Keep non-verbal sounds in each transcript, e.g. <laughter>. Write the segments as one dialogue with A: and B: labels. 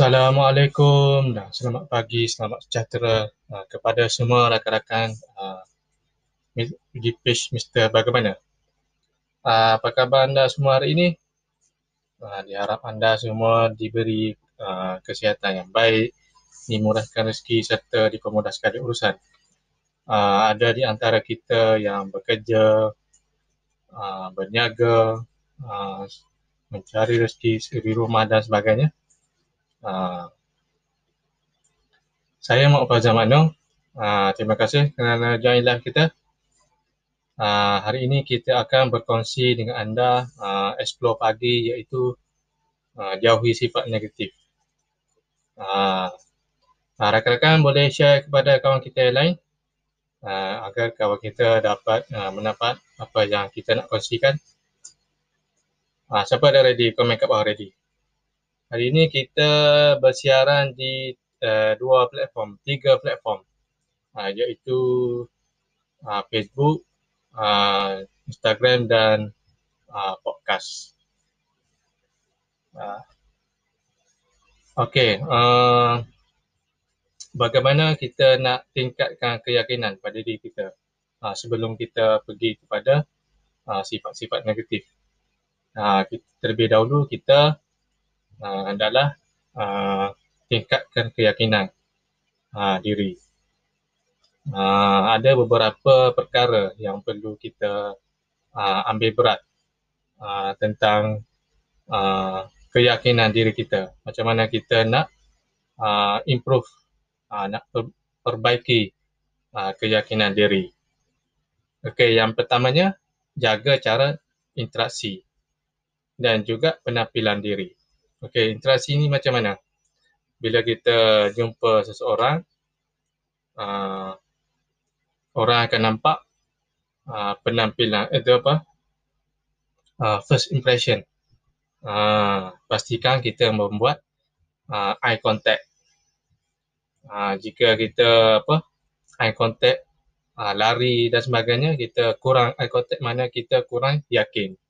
A: Assalamualaikum dan selamat pagi, selamat sejahtera uh, kepada semua rakan-rakan uh, di page Mr. Bagaimana. Uh, apa khabar anda semua hari ini? Uh, diharap anda semua diberi uh, kesihatan yang baik, dimurahkan rezeki serta dipermudah sekali urusan. Uh, ada di antara kita yang bekerja, uh, berniaga, uh, mencari rezeki di rumah dan sebagainya. Uh, saya Mak Fazal Makno. Uh, terima kasih kerana join live kita. Uh, hari ini kita akan berkongsi dengan anda uh, explore pagi iaitu uh, jauhi sifat negatif. Uh, rakan-rakan boleh share kepada kawan kita yang lain uh, agar kawan kita dapat uh, mendapat apa yang kita nak kongsikan. Uh, siapa dah ready? Komen kat bawah ready. Hari ini kita bersiaran di uh, dua platform, tiga platform uh, iaitu uh, Facebook, uh, Instagram dan uh, podcast. Uh, Okey, uh, bagaimana kita nak tingkatkan keyakinan pada diri kita uh, sebelum kita pergi kepada uh, sifat-sifat negatif. Uh, kita, terlebih dahulu kita uh, adalah uh, tingkatkan keyakinan uh, diri. Uh, ada beberapa perkara yang perlu kita uh, ambil berat uh, tentang uh, keyakinan diri kita. Macam mana kita nak uh, improve, uh, nak per- perbaiki uh, keyakinan diri. Okey, yang pertamanya jaga cara interaksi dan juga penampilan diri. Okey, interaksi ni macam mana? Bila kita jumpa seseorang, uh, orang akan nampak uh, penampilan itu apa? Uh, first impression. Uh, pastikan kita membuat uh, eye contact. Uh, jika kita apa? Eye contact uh, lari dan sebagainya, kita kurang eye contact mana kita kurang yakin.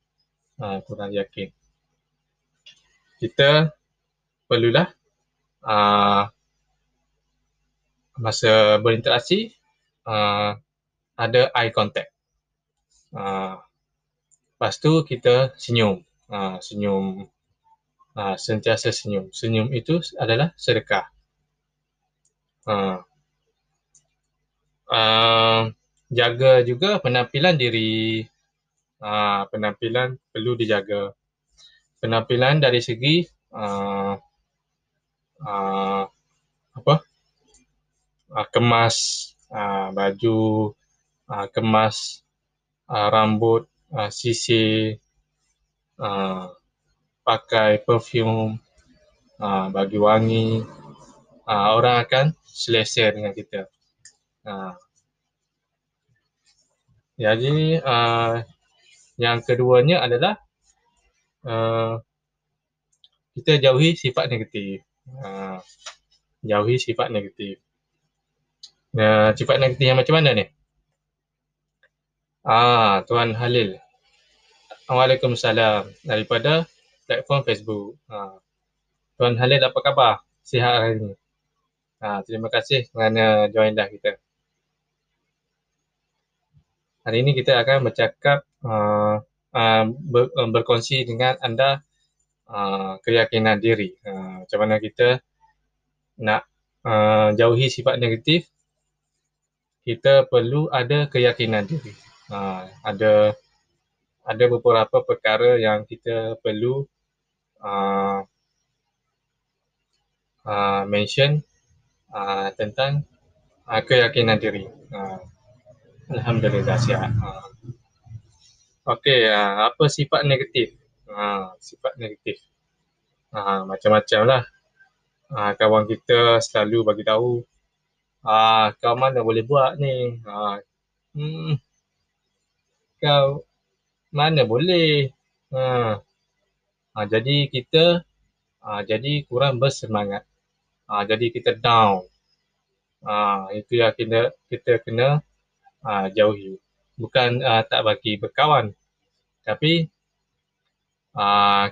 A: Uh, kurang yakin kita perlulah uh, masa berinteraksi uh, ada eye contact. Uh, lepas tu kita senyum. Uh, senyum. Uh, sentiasa senyum. Senyum itu adalah sedekah. Uh, uh, jaga juga penampilan diri. Uh, penampilan perlu dijaga penampilan dari segi uh, uh, apa? Uh, kemas uh, baju uh, kemas uh, rambut uh, sisir uh, pakai perfume uh, bagi wangi. Uh, orang akan selesa dengan kita. Uh. jadi uh, yang keduanya adalah uh, kita jauhi sifat negatif. Uh, jauhi sifat negatif. Uh, sifat negatif yang macam mana ni? Ah, Tuan Halil. Waalaikumsalam daripada platform Facebook. Uh, Tuan Halil apa khabar? Sihat hari ini? Uh, terima kasih kerana join dah kita. Hari ini kita akan bercakap uh, uh, ber, uh, berkongsi dengan anda uh, keyakinan diri. Uh, macam mana kita nak uh, jauhi sifat negatif, kita perlu ada keyakinan diri. Uh, ada ada beberapa perkara yang kita perlu uh, uh, mention uh, tentang uh, keyakinan diri. Uh, Alhamdulillah sihat. Uh, Okey, uh, apa sifat negatif? Uh, sifat negatif. Uh, macam-macam lah. Uh, kawan kita selalu bagi tahu, uh, kau mana boleh buat ni? Uh, hmm, kau mana boleh? Uh, uh, jadi kita uh, jadi kurang bersemangat. Uh, jadi kita down. Uh, itu yang kita, kita kena uh, jauhi bukan uh, tak bagi berkawan tapi uh,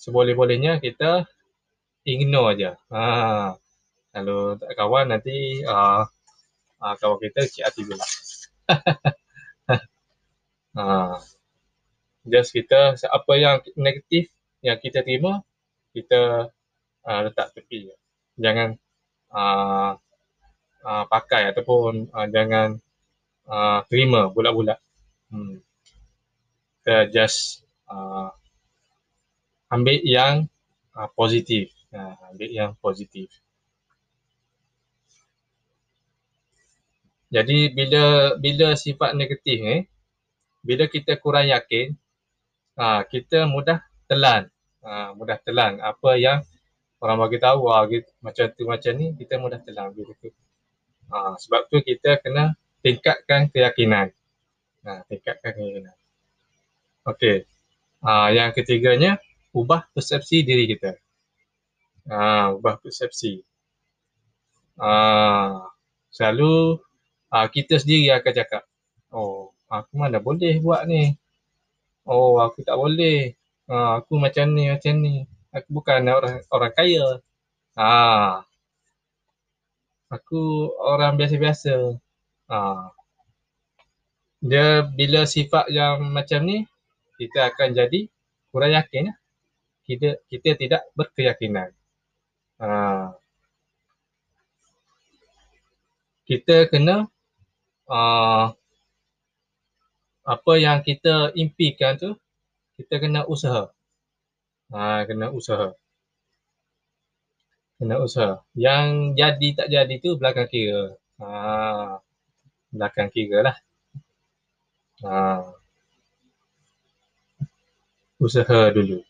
A: seboleh-bolehnya kita ignore aja. Ha. Kalau tak kawan nanti uh, uh, kawan kita cik hati pula. ha. <laughs> Just kita apa yang negatif yang kita terima kita uh, letak tepi. Jangan uh, uh, pakai ataupun uh, jangan uh, terima bulat-bulat. Hmm. Kita just uh, ambil yang uh, positif. Uh, ambil yang positif. Jadi bila bila sifat negatif ni, bila kita kurang yakin, uh, kita mudah telan. Uh, mudah telan apa yang orang bagi tahu uh, gitu, macam tu macam ni, kita mudah telan. Gitu. Uh, sebab tu kita kena tingkatkan keyakinan. Uh, tingkatkan keyakinan. Okey. Uh, yang ketiganya, ubah persepsi diri kita. Ha, ubah persepsi. Ha, selalu ha, kita sendiri akan cakap, oh aku mana boleh buat ni. Oh aku tak boleh. Ha, aku macam ni, macam ni. Aku bukan orang orang kaya. Ha, aku orang biasa-biasa. Dia bila sifat yang macam ni, kita akan jadi kurang yakin. Ya? kita kita tidak berkeyakinan. Ha. Kita kena uh, apa yang kita impikan tu kita kena usaha. Ha, kena usaha. Kena usaha. Yang jadi tak jadi tu belakang kira. Ha, belakang kira lah. Ha. Usaha dulu.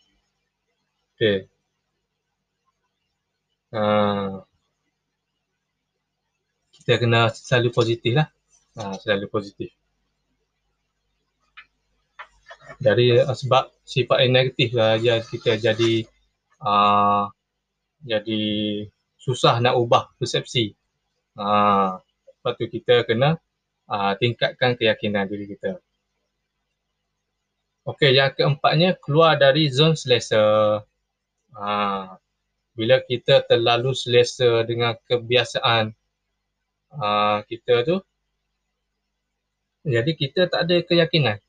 A: Okay. Uh, kita kena selalu positif lah. Uh, selalu positif. Dari uh, sebab sifat yang negatif lah ya, kita jadi uh, jadi susah nak ubah persepsi. Uh, sebab tu kita kena uh, tingkatkan keyakinan diri kita. Okey, yang keempatnya keluar dari zon selesa. Ha, bila kita terlalu selesa dengan kebiasaan ha, kita tu, jadi kita tak ada keyakinan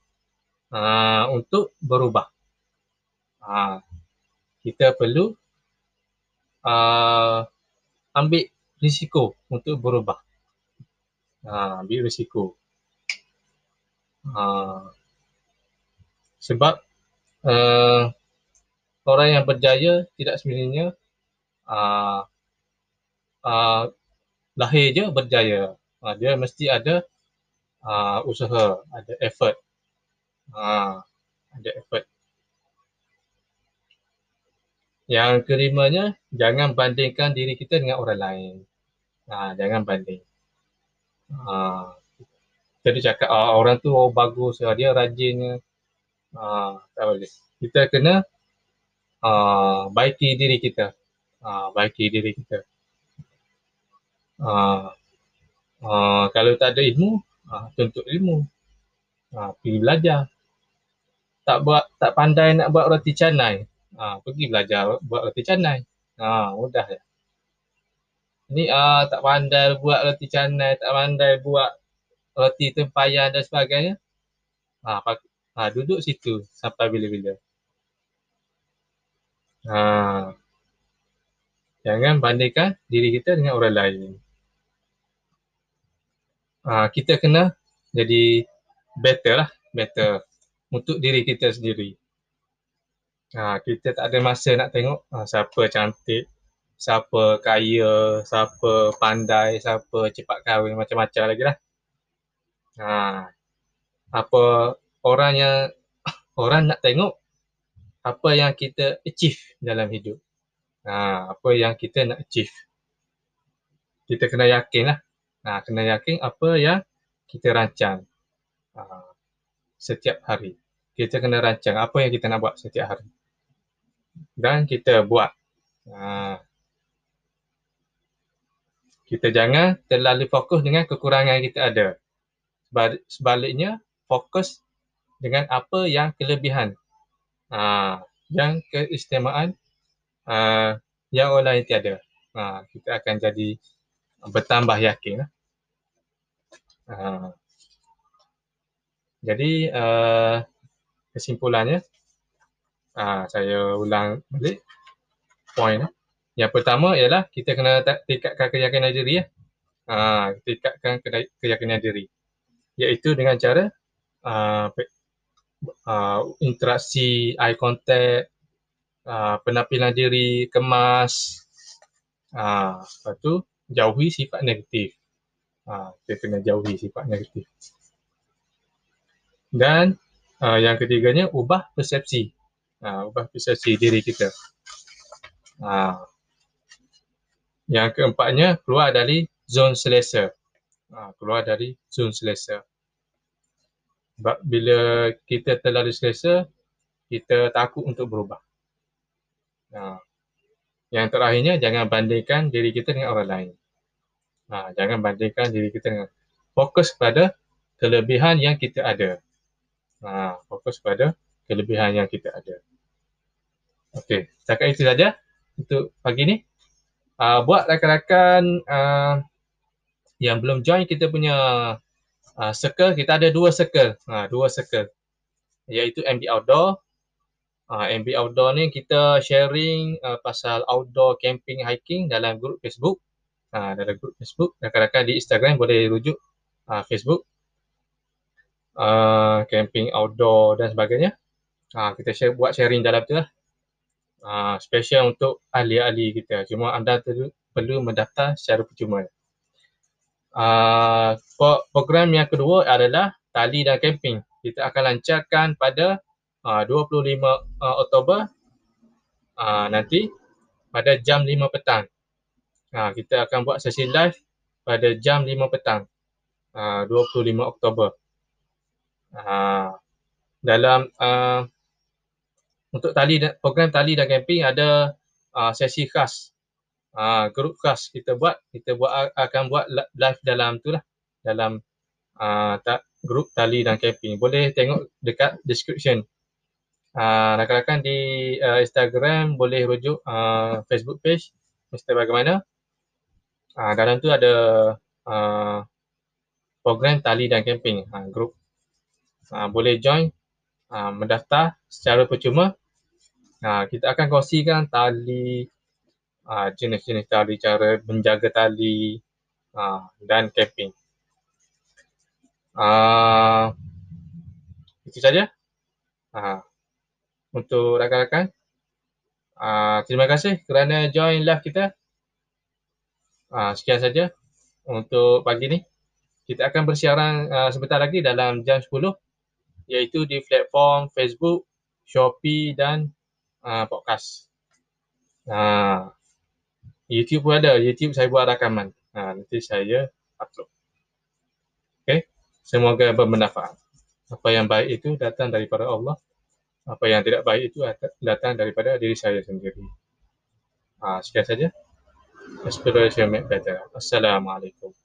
A: ha, untuk berubah. Ha, kita perlu uh, ambil risiko untuk berubah. Ha, ambil risiko. Ha, sebab uh, orang yang berjaya tidak sebenarnya uh, uh, lahir je berjaya. Uh, dia mesti ada uh, usaha, ada effort. Uh, ada effort. Yang kelimanya, jangan bandingkan diri kita dengan orang lain. Uh, jangan banding. Uh, jadi cakap uh, orang tu oh, bagus, dia rajin. Uh, tak boleh. Kita kena uh, baiki diri kita. Uh, baiki diri kita. Uh, uh, kalau tak ada ilmu, uh, tuntut ilmu. Uh, pergi belajar. Tak buat tak pandai nak buat roti canai. Uh, pergi belajar buat roti canai. Uh, mudah ya. Ni uh, tak pandai buat roti canai, tak pandai buat roti tempayan dan sebagainya. Ha, ha, duduk situ sampai bila-bila. Ha. Jangan bandingkan diri kita dengan orang lain. Ha, kita kena jadi better lah, better untuk diri kita sendiri. Ha, kita tak ada masa nak tengok ha, siapa cantik, siapa kaya, siapa pandai, siapa cepat kahwin, macam-macam lagi lah. Ha, apa orang yang <laughs> orang nak tengok apa yang kita achieve dalam hidup. Ha, apa yang kita nak achieve. Kita kena yakin lah. Ha, kena yakin apa yang kita rancang ha, setiap hari. Kita kena rancang apa yang kita nak buat setiap hari. Dan kita buat. Ha, kita jangan terlalu fokus dengan kekurangan yang kita ada. Sebaliknya, fokus dengan apa yang kelebihan uh, yang keistimewaan uh, yang orang lain tiada. Ha, kita akan jadi bertambah yakin. Ha. Jadi uh, kesimpulannya, uh, saya ulang balik poin. Yang pertama ialah kita kena tingkatkan keyakinan diri. Ya. Uh, tingkatkan keyakinan diri. Iaitu dengan cara uh, uh, interaksi, eye contact, uh, penampilan diri, kemas. Uh, lepas tu jauhi sifat negatif. Uh, kita kena jauhi sifat negatif. Dan uh, yang ketiganya ubah persepsi. Uh, ubah persepsi diri kita. Uh, yang keempatnya keluar dari zon selesa. Uh, keluar dari zon selesa. Sebab bila kita terlalu selesa, kita takut untuk berubah. Uh, yang terakhirnya jangan bandingkan diri kita dengan orang lain. Uh, jangan bandingkan diri kita dengan fokus pada kelebihan yang kita ada. Ha, fokus pada kelebihan yang kita ada. Okey, setakat itu saja untuk pagi ni. Uh, buat rakan-rakan uh, yang belum join kita punya uh, circle, kita ada dua circle. Uh, dua circle. Iaitu MB Outdoor. Uh, MB Outdoor ni kita sharing uh, pasal outdoor camping hiking dalam grup Facebook. Uh, dalam grup Facebook. Rakan-rakan di Instagram boleh rujuk uh, Facebook uh, camping outdoor dan sebagainya. Uh, kita share, buat sharing dalam tu lah. Uh, special untuk ahli-ahli kita. Cuma anda perlu, mendaftar secara percuma. Uh, program yang kedua adalah tali dan camping. Kita akan lancarkan pada uh, 25 uh, Oktober uh, nanti pada jam 5 petang. Uh, kita akan buat sesi live pada jam 5 petang uh, 25 Oktober. Ha, dalam uh, untuk tali dan program tali dan camping ada uh, sesi khas. Uh, grup khas kita buat, kita buat akan buat live dalam tu lah. Dalam uh, ta, grup tali dan camping. Boleh tengok dekat description. Uh, rakan-rakan di uh, Instagram boleh rujuk uh, Facebook page Mr. Bagaimana. Uh, dalam tu ada uh, program tali dan camping. Uh, grup uh, boleh join uh, mendaftar secara percuma uh, kita akan kongsikan tali uh, jenis-jenis tali cara menjaga tali uh, dan camping. Uh, itu saja. Uh, untuk rakan-rakan uh, terima kasih kerana join live kita. Uh, sekian saja untuk pagi ni. Kita akan bersiaran uh, sebentar lagi dalam jam 10 iaitu di platform Facebook, Shopee dan uh, podcast. Uh, YouTube pun ada. YouTube saya buat rakaman. Uh, nanti saya upload. Okay. Semoga bermanfaat. Apa yang baik itu datang daripada Allah. Apa yang tidak baik itu datang daripada diri saya sendiri. Uh, sekian saja. Aspiration make better. Assalamualaikum.